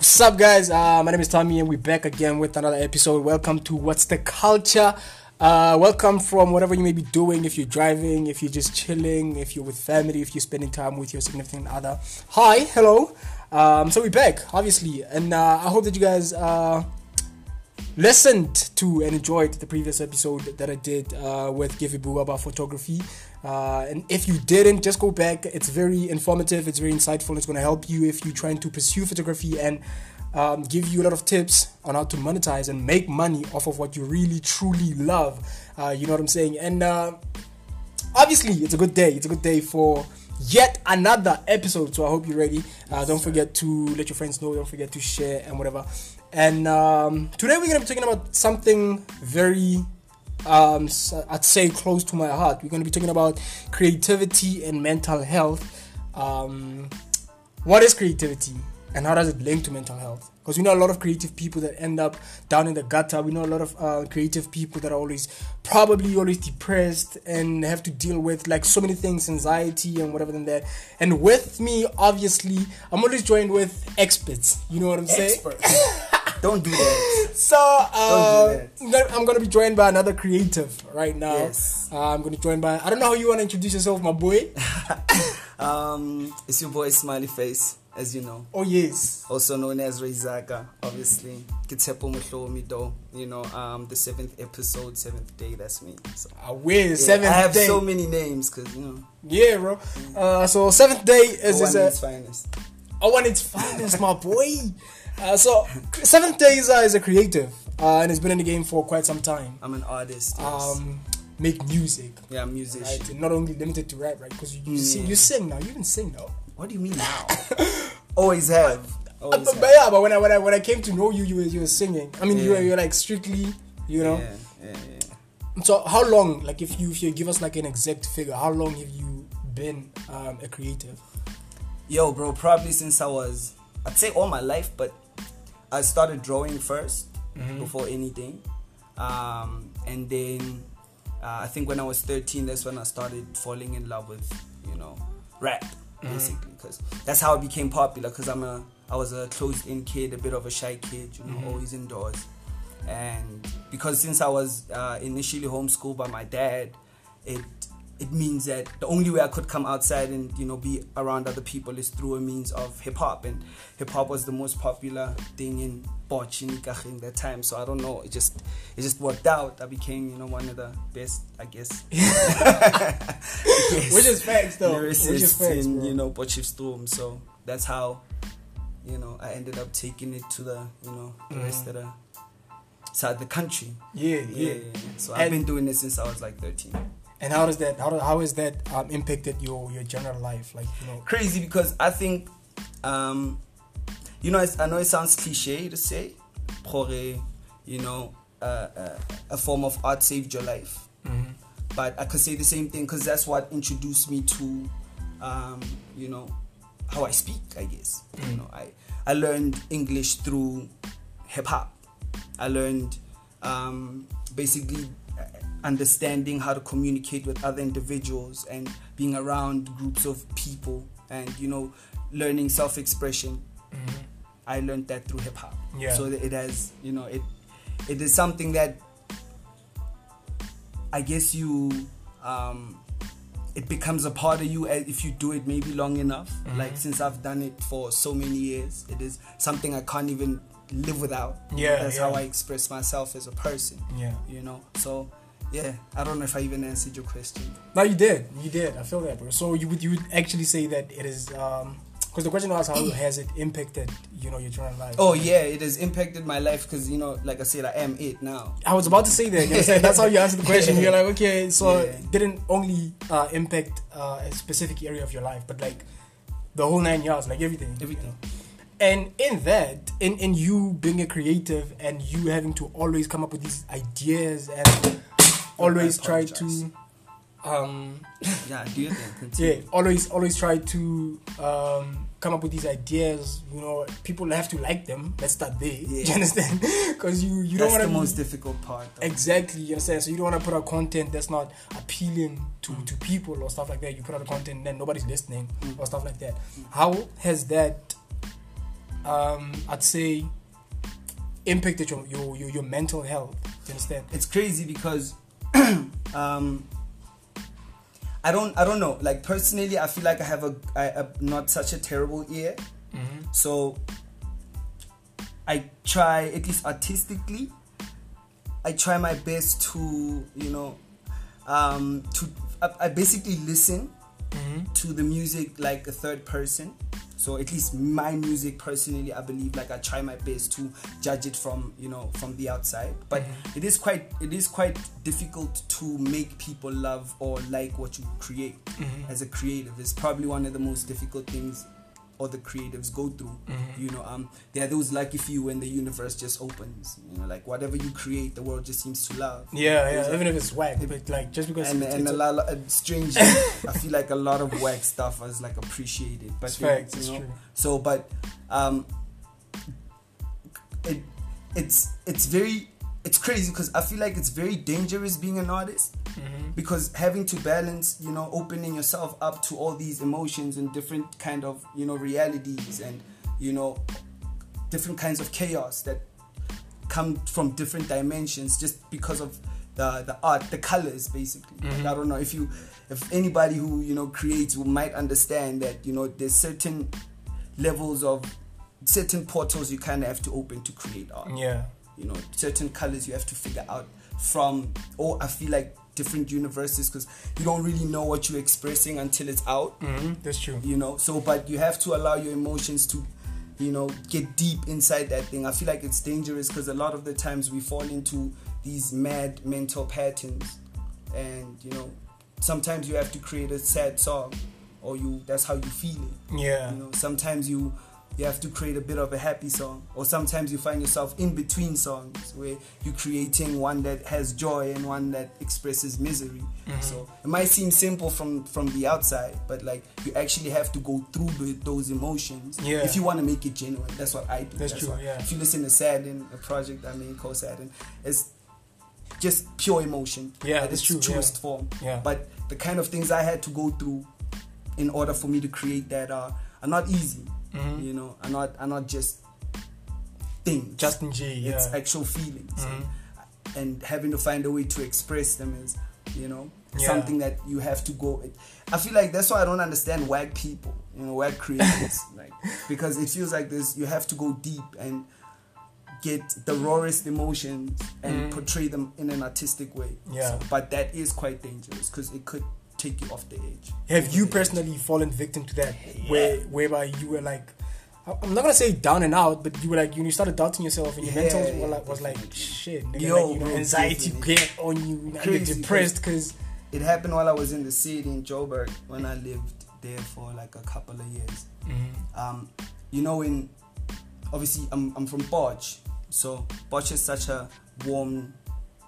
What's up, guys? Uh, my name is Tommy, and we're back again with another episode. Welcome to What's the Culture. Uh, welcome from whatever you may be doing. If you're driving, if you're just chilling, if you're with family, if you're spending time with your significant other. Hi, hello. Um, so we're back, obviously, and uh, I hope that you guys uh, listened to and enjoyed the previous episode that I did uh, with Givibu about photography. Uh, and if you didn't, just go back. It's very informative. It's very insightful. It's going to help you if you're trying to pursue photography and um, give you a lot of tips on how to monetize and make money off of what you really truly love. Uh, you know what I'm saying? And uh, obviously, it's a good day. It's a good day for yet another episode. So I hope you're ready. Uh, don't forget to let your friends know. Don't forget to share and whatever. And um, today we're going to be talking about something very um, I'd say close to my heart. We're going to be talking about creativity and mental health. Um, what is creativity and how does it link to mental health? Because we know a lot of creative people that end up down in the gutter. We know a lot of uh, creative people that are always probably always depressed and have to deal with like so many things, anxiety and whatever than that. And with me, obviously, I'm always joined with experts. You know what I'm saying? Don't do that. So uh, do that. I'm gonna be joined by another creative right now. Yes. Uh, I'm gonna be joined by. I don't know how you wanna introduce yourself, my boy. um, it's your boy Smiley Face, as you know. Oh yes. Also known as Rezaka, obviously. Kitepo Mhlomi though. You know, um, the seventh episode, seventh day. That's me. So. I win yeah, seventh. I have day. so many names, cause you know. Yeah, bro. Uh, so seventh day is, is a, its finest. Oh, one its finest, my boy. Uh, so Seventh Day is, uh, is a creative uh, and has been in the game for quite some time. I'm an artist. Yes. Um, make music. Yeah, musician. Right? not only limited to rap, right? Because you, you, mm. sing, you sing now. You even sing now. What do you mean now? Always have. Always but, have. but, yeah, but when I when I when I came to know you, you were you were singing. I mean, yeah. you were you were like strictly, you know. Yeah, yeah, yeah. So how long? Like, if you if you give us like an exact figure, how long have you been um, a creative? Yo, bro, probably since I was, I'd say all my life, but I started drawing 1st mm-hmm. before anything, um, and then uh, I think when I was 13, that's when I started falling in love with you know rap mm-hmm. basically because that's how I became popular because I'm a I was a closed-in kid, a bit of a shy kid, you know, mm-hmm. always indoors, and because since I was uh, initially homeschooled by my dad, it it means that the only way I could come outside and you know be around other people is through a means of hip hop, and hip hop was the most popular thing in Potch in that time. So I don't know, it just it just worked out. I became you know one of the best, I guess. yes. Which is facts though. Which is facts, in you know Potchefstroom. So that's how you know I ended up taking it to the you know the mm. rest of the side of the country. Yeah, yeah. yeah, yeah. So I've been doing it since I was like 13. And how does that how, how has that um, impacted your your general life? Like you know, crazy because I think, um, you know, I know it sounds cliche to say, you know, uh, uh, a form of art saved your life. Mm-hmm. But I could say the same thing because that's what introduced me to, um, you know, how I speak. I guess mm-hmm. you know I I learned English through hip hop. I learned um, basically understanding how to communicate with other individuals and being around groups of people and you know learning self-expression mm-hmm. i learned that through hip-hop yeah. so it has you know it it is something that i guess you um, it becomes a part of you if you do it maybe long enough mm-hmm. like since i've done it for so many years it is something i can't even live without yeah that's yeah. how i express myself as a person yeah you know so yeah, I don't know if I even answered your question. No, you did. You did. I feel that, bro. So you would you would actually say that it is um because the question was how has it impacted you know your general life? Oh yeah, it has impacted my life because you know, like I said, I am it now. I was about to say that. You know That's how you answered the question. You're like, okay, so yeah. it didn't only uh, impact uh, a specific area of your life, but like the whole nine yards, like everything. Everything. You know? and in that in in you being a creative and you having to always come up with these ideas and always try to um yeah do you think yeah always always try to um come up with these ideas you know people have to like them let's start there yeah. you understand because you you that's don't want the be, most difficult part though. exactly you understand so you don't want to put out content that's not appealing to mm. to people or stuff like that you put out content and then nobody's listening mm. or stuff like that mm. how has that um, I'd say impacted your, your your your mental health. You understand? it's crazy because um I don't I don't know like personally I feel like I have a, I, a not such a terrible ear Mm-hmm. so I try at least artistically I try my best to you know um to I, I basically listen Mm-hmm. to the music like a third person so at least my music personally i believe like i try my best to judge it from you know from the outside. But mm-hmm. it is quite it is quite difficult to make people love or like what you create mm-hmm. as a creative. It's probably one of the most difficult things all the creatives go through you know um there are those lucky few when the universe just opens you know like whatever you create the world just seems to love Yeah, yeah. a- Even if it's whack, but like just because and, it's, and it's a lot of strange i feel like a lot of whack stuff is like appreciated but It's then, facts, it's you know, true. so but um it it's it's very it's crazy because i feel like it's very dangerous being an artist Mhm. because having to balance you know opening yourself up to all these emotions and different kind of you know realities and you know different kinds of chaos that come from different dimensions just because of the the art the colors basically Mhm. like, i don't know if you if anybody who you know creates who might understand that you know there's certain levels of certain portals you kind of have to open to create art yeah. you know certain colors you have to figure out from or i feel like different universes because you don't really know what you're expressing until it's out. Hmm That's true. you know so but you have to allow your emotions to you know get deep inside that thing. I feel like it's dangerous because a lot of the times we fall into these mad mental patterns. And you know sometimes you have to create a sad song or you that's how you feel it. Yeah. you know sometimes you you have to create a bit of a happy song or sometimes you find yourself in between songs where you're creating one that has joy and one that expresses misery Mhm. so it might seem simple from from the outside but like you actually have to go through the, those emotions Yeah. if you want to make it genuine that's what i do That's true, why- yeah. if you listen to sad in a project i made called sad and it's just pure emotion Yeah, that's its true, yeah. form Yeah. but the kind of things I had to go through in order for me to create that are, are not easy. Mhm. You know, are not are not just things. Justin G. Yeah. it's actual feelings, Mhm. and, having to find a way to express them is, you know, Yeah. something that you have to go. With. I feel like that's why I don't understand wag people, you know, wag creators, like because it feels like this. You have to go deep and get the rawest emotions and Mhm. portray them in an artistic way. Yeah. So- but that is quite dangerous because it could take you off the edge. Have you Over edge. personally fallen victim to that, where whereby you were like, I'm not gonna say down and out, but you were like, you started doubting yourself, and your Yeah, mental yeah, was like, was like shit, nigga, Yo, like, you know, anxiety definitely. get on you, you get Crazy, depressed because It happened while I was in the city in Joburg when I lived there for like a couple of years. Um, you know, in obviously I'm I'm from Potch, so Potch is such a warm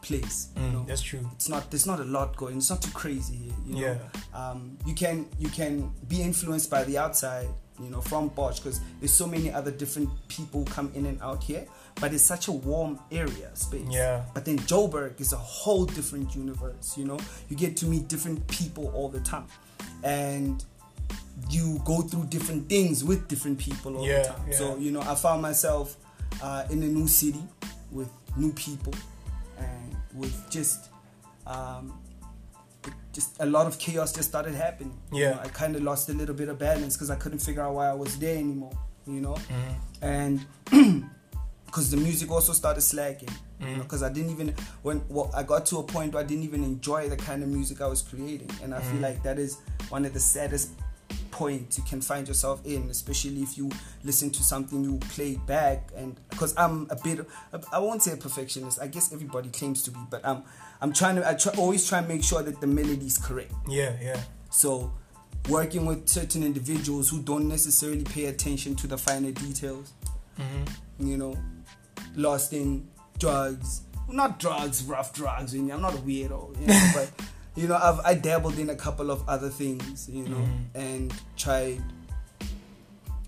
place. You know, Mm, that's true. it's not there's not a lot going. It's not too crazy here. You know? Yeah. um, you can you can be influenced by the outside you know from Potch because there's so many other different people come in and out here but it's such a warm area space Yeah. but then Joburg is a whole different universe you know you get to meet different people all the time and you go through different things with different people all Yeah, the time yeah. so you know I found myself uh, in a new city with new people and with just um, just a lot of chaos just started happening. You Yeah. know, I kind of lost a little bit of balance because I couldn't figure out why I was there anymore. You know, Mhm. and because the music also started slacking. You know, because I didn't even when well, I got to a point where I didn't even enjoy the kind of music I was creating, and I feel Mhm. like that is one of the saddest points you can find yourself in, especially if you listen to something you play back. And because I'm a bit, I won't say a perfectionist. I guess everybody claims to be, but I'm, I'm trying to, I try, always try and make sure that the melody is correct. Yeah, yeah. So, working with certain individuals who don't necessarily pay attention to the finer details, hmm you know, lost in drugs, not drugs, rough drugs. You know, I'm not a weirdo, you know, but you know, I've I dabbled in a couple of other things, you know, Mhm. and tried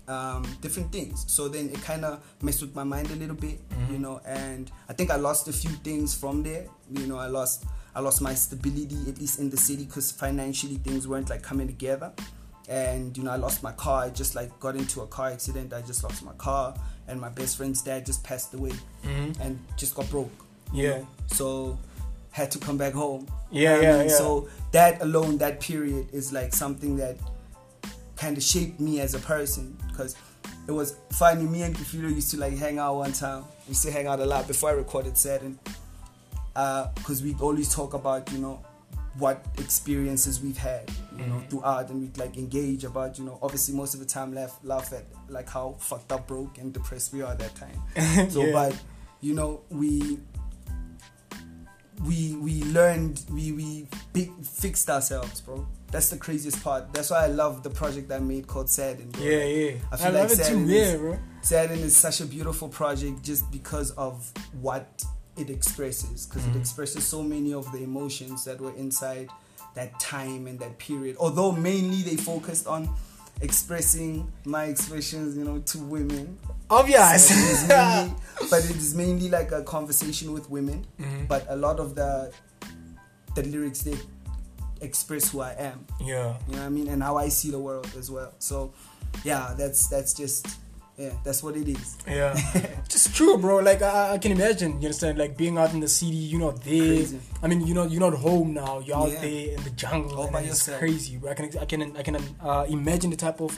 um, different things. So then it kind of messed with my mind a little bit, Mhm. you know, and I think I lost a few things from there. You know, I lost I lost my stability at least in the city because financially things weren't like coming together. and you know I lost my car. I just like got into a car accident. I just lost my car, and my best friend's dad just passed away Mhm. and just got broke. Yeah. So had to come back home. Yeah, You know what I yeah, mean? yeah. So that alone, that period is like something that kind of shaped me as a person because it was funny. Me and Kifilo used to like hang out one time. We used to hang out a lot before I recorded Saturn Uh, because we always talk about you know what experiences we've had you know Mhm. throughout and we'd like engage about you know obviously most of the time laugh laugh at like how fucked up broke and depressed we are at that time so Yeah. but you know we we we learned we we big, fixed ourselves bro that's the craziest part that's why i love the project i made called sadden bro. Yeah, yeah. I I, feel love like it too. Saturn Yeah, is- bro. sadden is such a beautiful project just because of what it expresses because Mhm. it expresses so many of the emotions that were inside that time and that period although mainly they focused on expressing my expressions you know to women Obvious. So it mainly- but it is mainly like a conversation with women Mhm. but a lot of the the lyrics they express who I am. Yeah. You know what I mean? And how I see the world as well. So yeah, that's that's just yeah, that's what it is. Yeah, just true, bro. Like I, I can imagine. You understand? Like being out in the city, you're not there. Crazy. I mean, you know you're not home now. You're out Yeah. there in the jungle, All by yourself. crazy, bro. I can I can I can uh, imagine the type of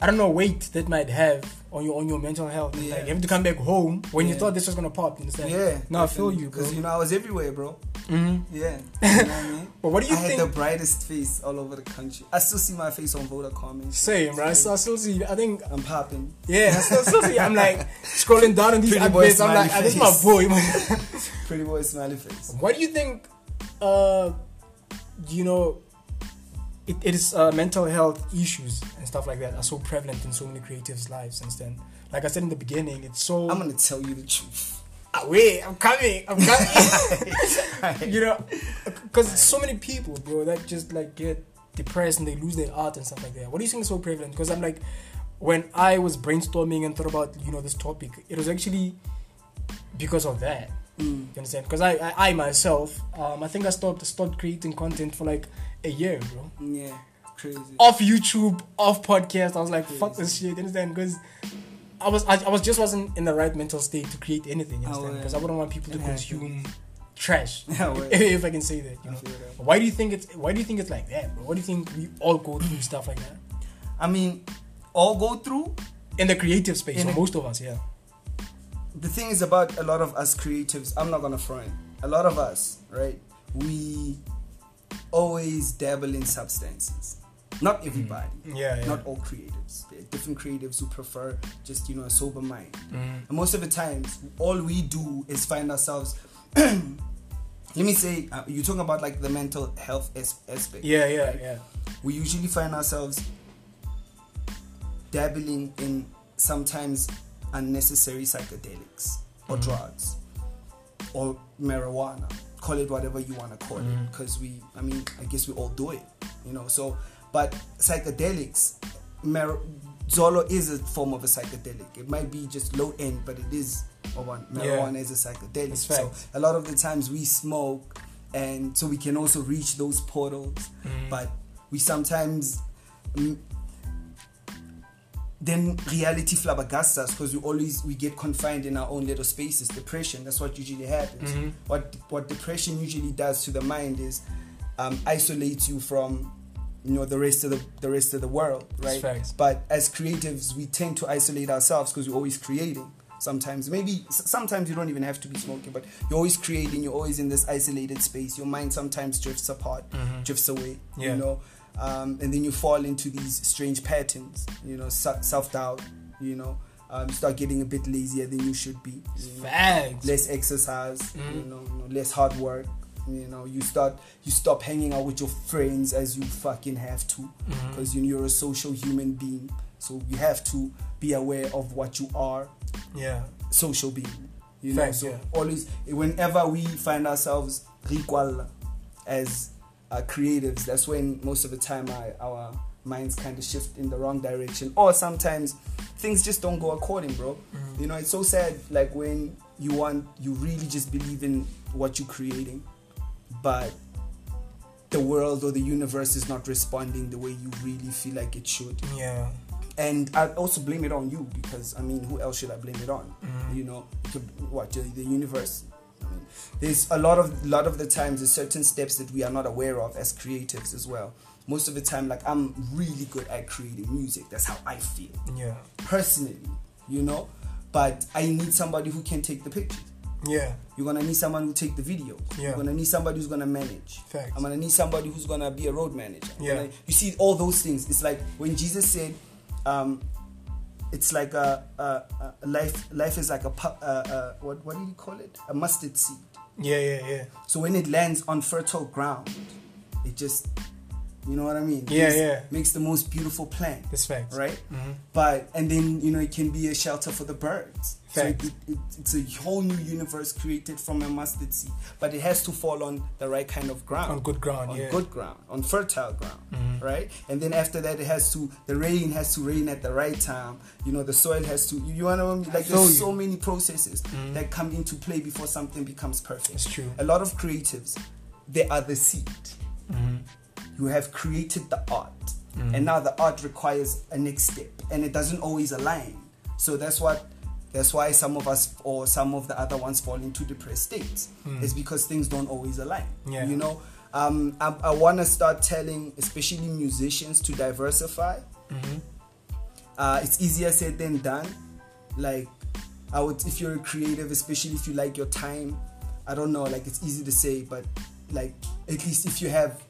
I don't know weight that might have on your on your mental health. Yeah. Like having to come back home when you thought this was gonna pop. You understand? Yeah. No, I feel you. Because you know I was everywhere, bro. hmm Yeah. You know what I mean? But what do you I think? I had the brightest face all over the country. I still see my face on voter comments. Same, right? So I still see. I think I'm popping. yeah. I still, still see. I'm like scrolling down on these updates. I'm like, ah, this is my boy. Pretty boy smiley face. What do you think, uh, you know, it, it is uh, mental health issues and stuff like that are so prevalent in so many creatives' lives? since then. Like I said in the beginning, it's so. I'm gonna tell you the truth. Ah, wait, I'm coming. I'm coming. you know, because so many people, bro, that just like get depressed and they lose their art and stuff like that. What do you think is so prevalent? Because I'm like, when I was brainstorming and thought about you know this topic, it was actually because of that. Mm. You understand? Because I, I, I myself, um, I think I stopped stopped creating content for like a year, bro. Yeah. Crazy. Off YouTube, off podcast. I was like, fuck this shit. You understand? Because I was, I, I was just wasn't in the right mental state to create anything. You understand? Because I wouldn't want people to consume trash. Well, if I can say that, you know. that. Why do you think it's Why do you think it's like that, bro? Why do you think we all go through stuff like that I mean, all go through. in the creative space? Or most of us, yeah. The thing is about a lot of us creatives. I'm not gonna front. A lot of us, right? We always dabble in substances. Not everybody. Yeah, yeah. Not all creatives. There are different creatives who prefer just you know a sober mind. Mhm. And most of the times, all we do is find ourselves. let me say, uh, you're talking about like the mental health as- aspect. Yeah, yeah, right? yeah. we usually find ourselves dabbling in sometimes unnecessary psychedelics or Mhm. drugs or marijuana call it whatever you want to call it Mhm. because we i mean i guess we all do it you know so but psychedelics mar- zolo is a form of a psychedelic it might be just low end but it is or one marijuana is a psychedelic so a lot of the times we smoke and so we can also reach those portals Mhm. but we sometimes mm, then reality flabbergasts us because we always we get confined in our own little spaces. Depression that's what usually happens. Mhm. what what depression usually does to the mind is um, isolates you from you know the rest of the the rest of the world right? but as creatives we tend to isolate ourselves because we're always creating. Sometimes maybe sometimes you don't even have to be smoking but you're always creating you're always in this isolated space. Your mind sometimes drifts apart Mhm. drifts away Yeah. you know um, and then you fall into these strange patterns you know self doubt you know um, you start getting a bit lazier than you should be you know? Facts. less exercise Mhm. you, know, you know less hard work you know you start you stop hanging out with your friends as you fucking have to because you know, you're a social human being so you have to be aware of what you are Yeah. social being you know Facts, so yeah. always whenever we find ourselves equal as uh, creatives that's when most of the time our, our minds kind of shift in the wrong direction or sometimes things just don't go according bro Mhm. you know it's so sad like when you want you really just believe in what you're creating but the world or the universe is not responding the way you really feel like it should Yeah. and I also blame it on you because I mean, who else should I blame it on? Mhm. You know, what the, the universe. There's a lot of lot of the times there's certain steps that we are not aware of as creatives as well. Most of the time, like I'm really good at creating music. That's how I feel Yeah. personally, you know. But I need somebody who can take the pictures. Yeah. You're gonna need someone who take the video. Yeah. You're gonna need somebody who's gonna manage. Facts. I'm gonna need somebody who's gonna be a road manager. I'm Yeah. gonna- you see all those things. It's like when Jesus said, um, "It's like a, a, a life. Life is like a, uh, uh, what what did he call it? A mustard seed. Yeah. Yeah. Yeah. So when it lands on fertile ground, it just, you know what I mean? Yeah, Makes- yeah. Makes the most beautiful plant That's facts. right? Mhm. But and then you know it can be a shelter for the birds. So it, it, it, it's a whole new universe created from a mustard seed, but it has to fall on the right kind of ground, On good ground. on yeah. good ground, on fertile ground, Mhm. right? And then after that, it has to the rain has to rain at the right time. You know, the soil has to. You, you know what I mean? Like feel there's you. so many processes Mhm. that come into play before something becomes perfect. It's true. A lot of creatives, they are the seed Mhm. You have created the art Mhm. and now the art requires a next step and it doesn't always align so that's what that's why some of us or some of the other ones fall into depressed states Mm. it's because things don't always align Yeah. you know um, i, I want to start telling especially musicians to diversify Mhm. uh, it's easier said than done like i would if you're a creative especially if you like your time i don't know like it's easy to say but like at least if you have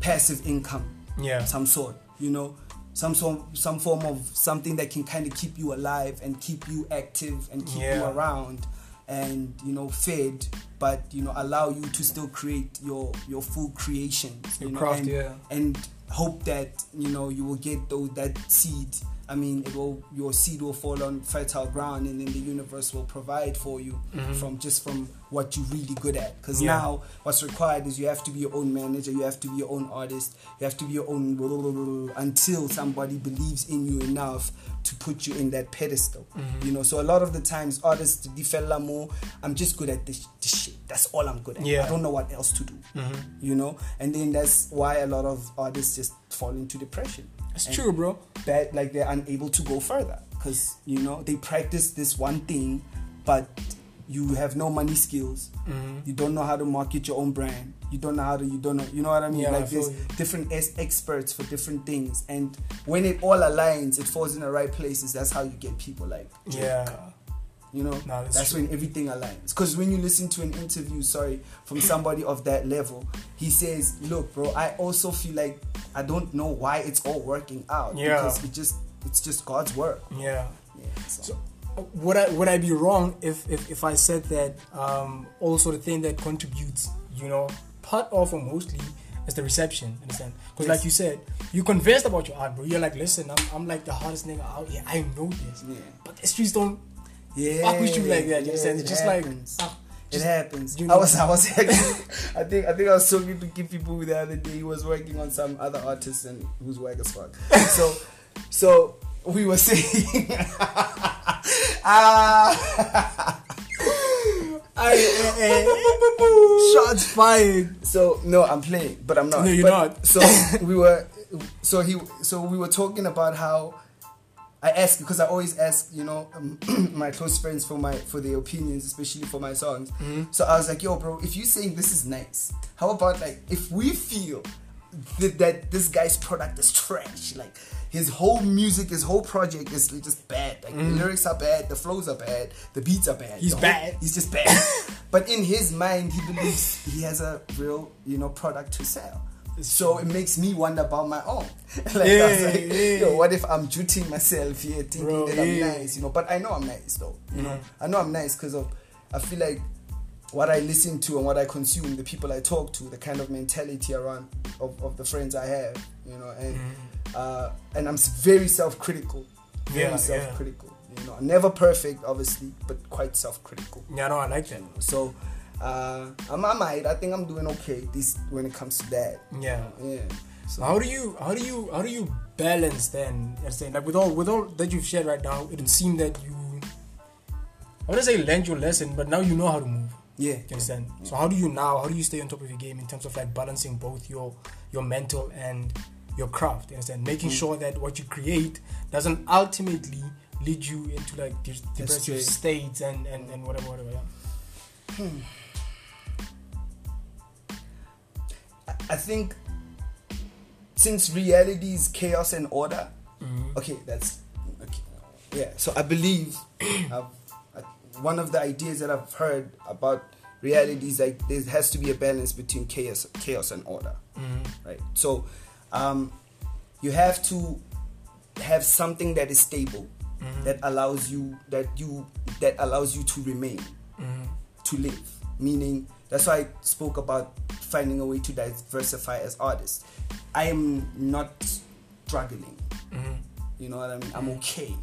passive income Yeah. some sort you know some sort some form of something that can kind of keep you alive and keep you active and keep you around and you know fed but you know allow you to still create your your full creations Your you know, craft, and, yeah. and hope that you know you will get those that seed i mean it will your seed will fall on fertile ground and then the universe will provide for you Mhm. from just from what you're really good at because Yeah. now what's required is you have to be your own manager you have to be your own artist you have to be your own until somebody believes in you enough to put you in that pedestal Mhm. you know so a lot of the times artists defella more i'm just good at this, this shit that's all i'm good at Yeah. i don't know what else to do Mhm. you know and then that's why a lot of artists just fall into depression It's And true, bro. that like they're unable to go further because you know they practice this one thing but you have no money skills Mhm. you don't know how to market your own brand you don't know how to you don't know you know what i mean Yeah, like feel there's you. different es- experts for different things and when it all aligns it falls in the right places that's how you get people like Drake. Yeah. You know, No, that's that's when everything aligns. Because when you listen to an interview, sorry, from somebody of that level, he says, "Look, bro, I also feel like I don't know why it's all working out Yeah. because it just it's just God's work." Yeah. Yeah. So, So, would I would I be wrong if if, if I said that um, also the thing that contributes, you know, part of or mostly is the reception. Understand? Because Yes. like you said, you convinced about your art, bro. You're like, listen, I'm, I'm like the hardest nigga out here. I know this, Yeah. but the streets don't yeah, fuck with you like that. You understand? it It's just happens. like. ah, it happens. you I was, I was actually, I think, I think I was talking to Give people the other day. He was working on some other artist and who's whack as fuck. So, so we were saying, ah, I, eh, eh, shots fired. So no, I'm playing, but I'm not. No, you're But- not. So we were, so he, so we were talking about how I ask because I always ask, you know, um, my close friends for my for their opinions, especially for my songs. Mm-hmm. So I was like, yo, bro, if you saying this is nice, how about like if we feel that, that this guy's product is trash, like his whole music, his whole project is just bad. Like the lyrics are bad, the flows are bad, the beats are bad. Mm. He's whole- bad. He's just bad. but in his mind, he believes he has a real, you know, product to sell. So it makes me wonder about my own. like I was Yeah, like, yeah. yo, what if I'm jooting myself here, thinking Bro, that I'm nice, you know? But I know I'm nice though. You know, Mhm. I know I'm nice because of I feel like what I listen to and what I consume, the people I talk to, the kind of mentality around of, of the friends I have, you know, and uh, and I'm very self-critical, very Yeah, yeah. self-critical. You know, never perfect, obviously, but quite self-critical. Yeah, no, I like that. So uh, I'm, I might. I think I'm doing okay. This when it comes to that. Yeah. Yeah. So how do you how do you how do you balance then? Understand? Like with all with all that you've shared right now, it would seem that you I wouldn't say learned your lesson, but now you know how to move. Yeah. You understand? So how do you now? How do you stay on top of your game in terms of like balancing both your your mental and your craft? You understand? Making Mm. sure that what you create doesn't ultimately lead you into like depressive states and, and and whatever whatever. Yeah. I- I think since reality is chaos and order, Mm-hmm. okay, that's okay. Yeah, so I believe I, one of the ideas that I've heard about reality is like there has to be a balance between chaos, chaos and order, Mm-hmm. right? So, um, you have to have something that is stable, Mm-hmm. that allows you that you that allows you to remain Mm-hmm. to live. Meaning, that's why I spoke about finding a way to diversify as artists. I am not struggling. Mm-hmm. You know what I mean? I'm okay.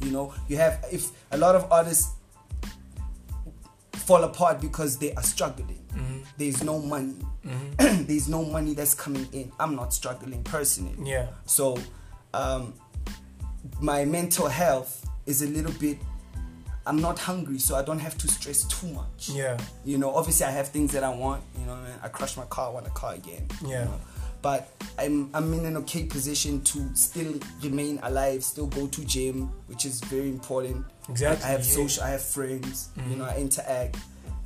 You know, you have if a lot of artists fall apart because they are struggling. Mm-hmm. There's no money. There's no money that's coming in. I'm not struggling personally. Yeah. So, um, my mental health is a little bit. I'm not hungry, so I don't have to stress too much. Yeah. You know, obviously I have things that I want. You know, I, mean? I crush my car, I want a car again. you Yeah. know. But I'm I'm in an okay position to still remain alive, still go to gym, which is very important. Exactly, I have yeah. Mm-hmm. social, I have friends. You know, I interact.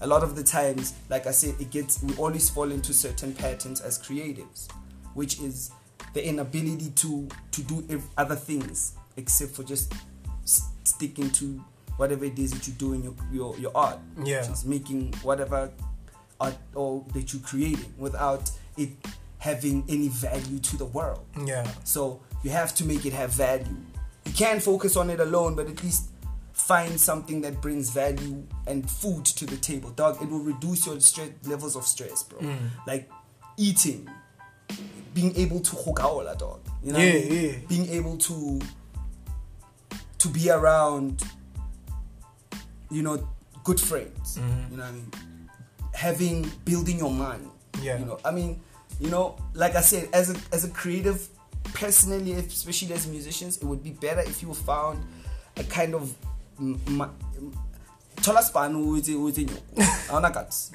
A lot of the times, like I said, it gets we always fall into certain patterns as creatives, which is the inability to to do other things except for just sticking to whatever it is that you do in your your, your art Yeah. just making whatever art or that you're creating without it having any value to the world Yeah. so you have to make it have value you can't focus on it alone but at least find something that brings value and food to the table dog it will reduce your stress levels of stress bro Mm. like eating being able to hokaola dog you know what I Yeah, mean? yeah. being able to to be around you know good friends Mhm. you know what i mean having building your mind Yeah. you know i mean you know like i said as a as a creative personally especially as musicians it would be better if you found a kind of m- m- span guts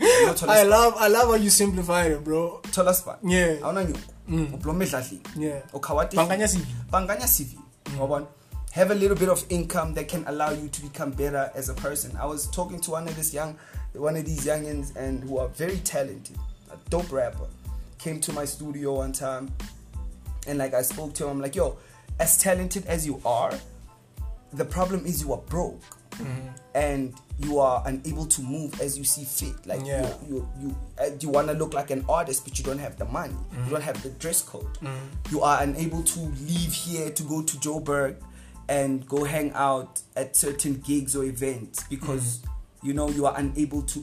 I love I love how you simplify it, bro. span Yeah. nyoko Mm. edladleni Yeah. ukhawati Banganya CV. banganya CV wabona have a little bit of income that can allow you to become better as a person I was talking to one of this young one of these youngins and who are very talented a dope rapper came to my studio one time and like I spoke to him I'm like yo as talented as you are the problem is you are broke Mm-hmm. and you are unable to move as you see fit like Yeah. you you you, uh, you want to look like an artist but you don't have the money Mm-hmm. you don't have the dress code you are unable to leave here to go to joburg and go hang out at certain gigs or events because Mm-hmm. you know you are unable to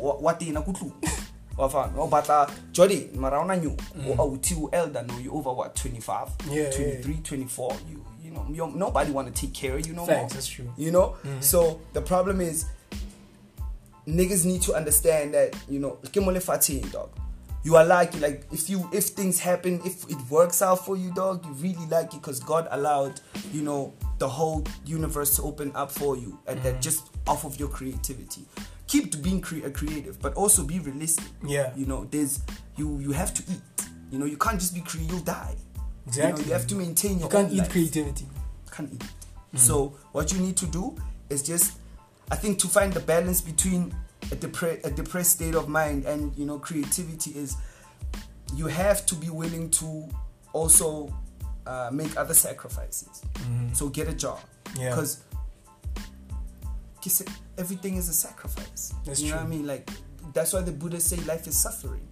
what in kutlu wafana o batla jody mara una new o auti u elder no you over what 25 Mm. Yeah, 23 24 you you know you, nobody want to take care of you no Facts, more that's true. you know Mm-hmm. so the problem is niggas need to understand that you know ke mo lefatsheng, dog you are lucky like if you if things happen if it works out for you dog you really lucky because god allowed you know the whole universe to open up for you and Mm-hmm. that just off of your creativity keep being cre- creative but also be realistic Yeah. you know there's you you have to eat you know you can't just be creative you'll die you, know, Exactly. you have to maintain your You can't eat life creativity. can't eat. So what you need to do is just, I think, to find the balance between a, depre- a depressed state of mind and you know creativity is, you have to be willing to also uh, make other sacrifices. So get a job Mm-hmm. Yeah. because everything is a sacrifice. That's you know true. what I mean? Like that's why the Buddha say life is suffering.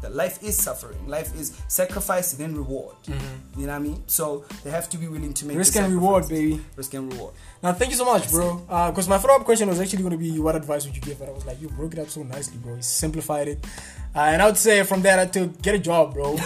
The life is suffering. Life is sacrifice then reward. You know what I mean? So they have to be willing to make Mm-hmm. Risk and reward, baby. Risk and reward. Now, thank you so much, bro. Because my follow up question was actually going to be what advice would you give? But I was like, you broke it up so nicely, bro. You simplified it. Uh, and I would say from there to get a job, bro.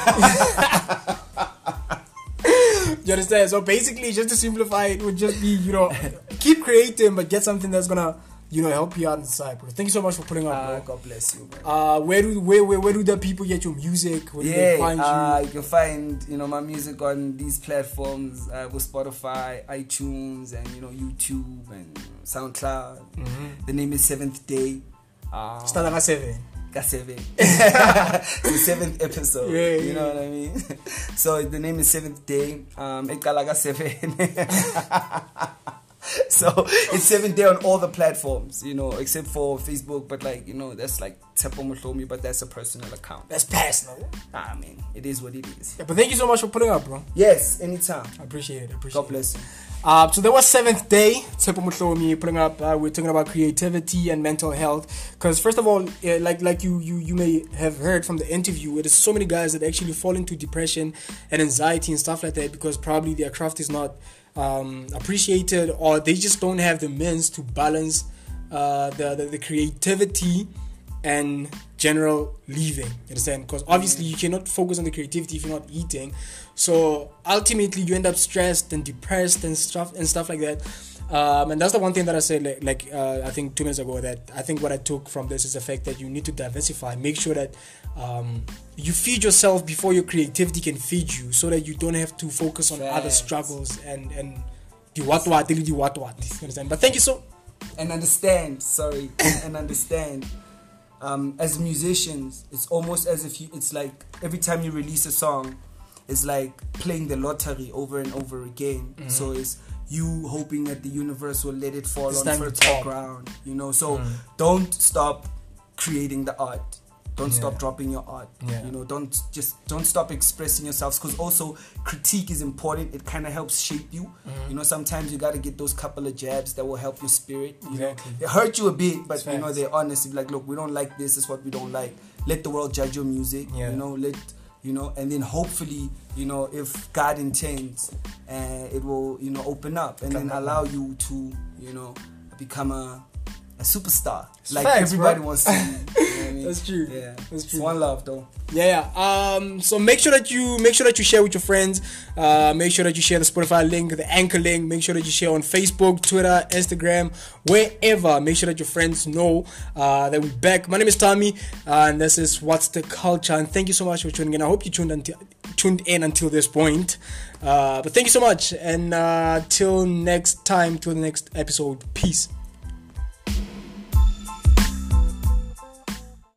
you understand? So basically, just to simplify it, would just be, you know, keep creating, but get something that's going to, you know, help you out on the side, bro. Thank you so much for putting up, Uh, bro. God bless you, man. Uh, where do where, where where do the people get your music? Where do they yeah, find uh, you? you can find you know my music on these platforms uh, with Spotify, iTunes, and you know YouTube and SoundCloud. Mhm. The name is Seventh Day. Um, Start at seven. Got seven. the seventh episode. Yeah, you yeah, know what I mean? so the name is Seventh Day. Um Ekalaga Seven. so it's seventh day on all the platforms, you know, except for Facebook, but like, you know, that's like Tepo Mutlomi, but that's a personal account. That's personal. I mean, it is what it is. Yeah, but thank you so much for putting up, bro. Yes, anytime. I appreciate it. I appreciate God it. bless you. Uh, so there was seventh day. Tepo Mutlomi putting up. Uh, we're talking about creativity and mental health. Because first of all, uh, like like you you you may have heard from the interview, it is so many guys that actually fall into depression and anxiety and stuff like that because probably their craft is not um, appreciated or they just don't have the means to balance uh, the, the the creativity and general living. You understand? Because obviously you cannot focus on the creativity if you're not eating. So ultimately you end up stressed and depressed and stuff and stuff like that. Um, and that's the one thing that I said, like, like uh, I think two minutes ago, that I think what I took from this is the fact that you need to diversify. Make sure that um, you feed yourself before your creativity can feed you, so that you don't have to focus on other struggles and and the what what, the what what. You understand? But thank you so and understand sorry and understand um, as musicians it's almost as if you it's like every time you release a song it's like playing the lottery over and over again so it's you hoping that the universe will let it fall on fertile ground you know? So don't stop creating the art. Don't Yeah. stop dropping your art Yeah. you know? Don't just don't stop expressing yourselves because also critique is important. It kind of helps shape you. Mm-hmm. you know sometimes you got to get those couple of jabs that will help your spirit you Exactly. know it hurt you a bit but It's you know they're honest. Like look we don't like this is what we don't like. Let the world judge your music Yeah. you know? Let you know? And then hopefully you know if god intends uh, it will you know open up and then allow you to you know become a a superstar. It's like facts, everybody bro. wants to be, you know what I mean? That's true. yeah That's It's true. one love though Yeah, yeah. Um, so make sure that you make sure that you share with your friends. Uh, make sure that you share the Spotify link, the Anchor link. Make sure that you share on Facebook, Twitter, Instagram, wherever. Make sure that your friends know uh, that we're back. My name is Tommy, uh, and this is What's the Culture. And thank you so much for tuning in. I hope you tuned until tuned in until this point. Uh, but thank you so much, and uh, till next time, till the next episode. Peace.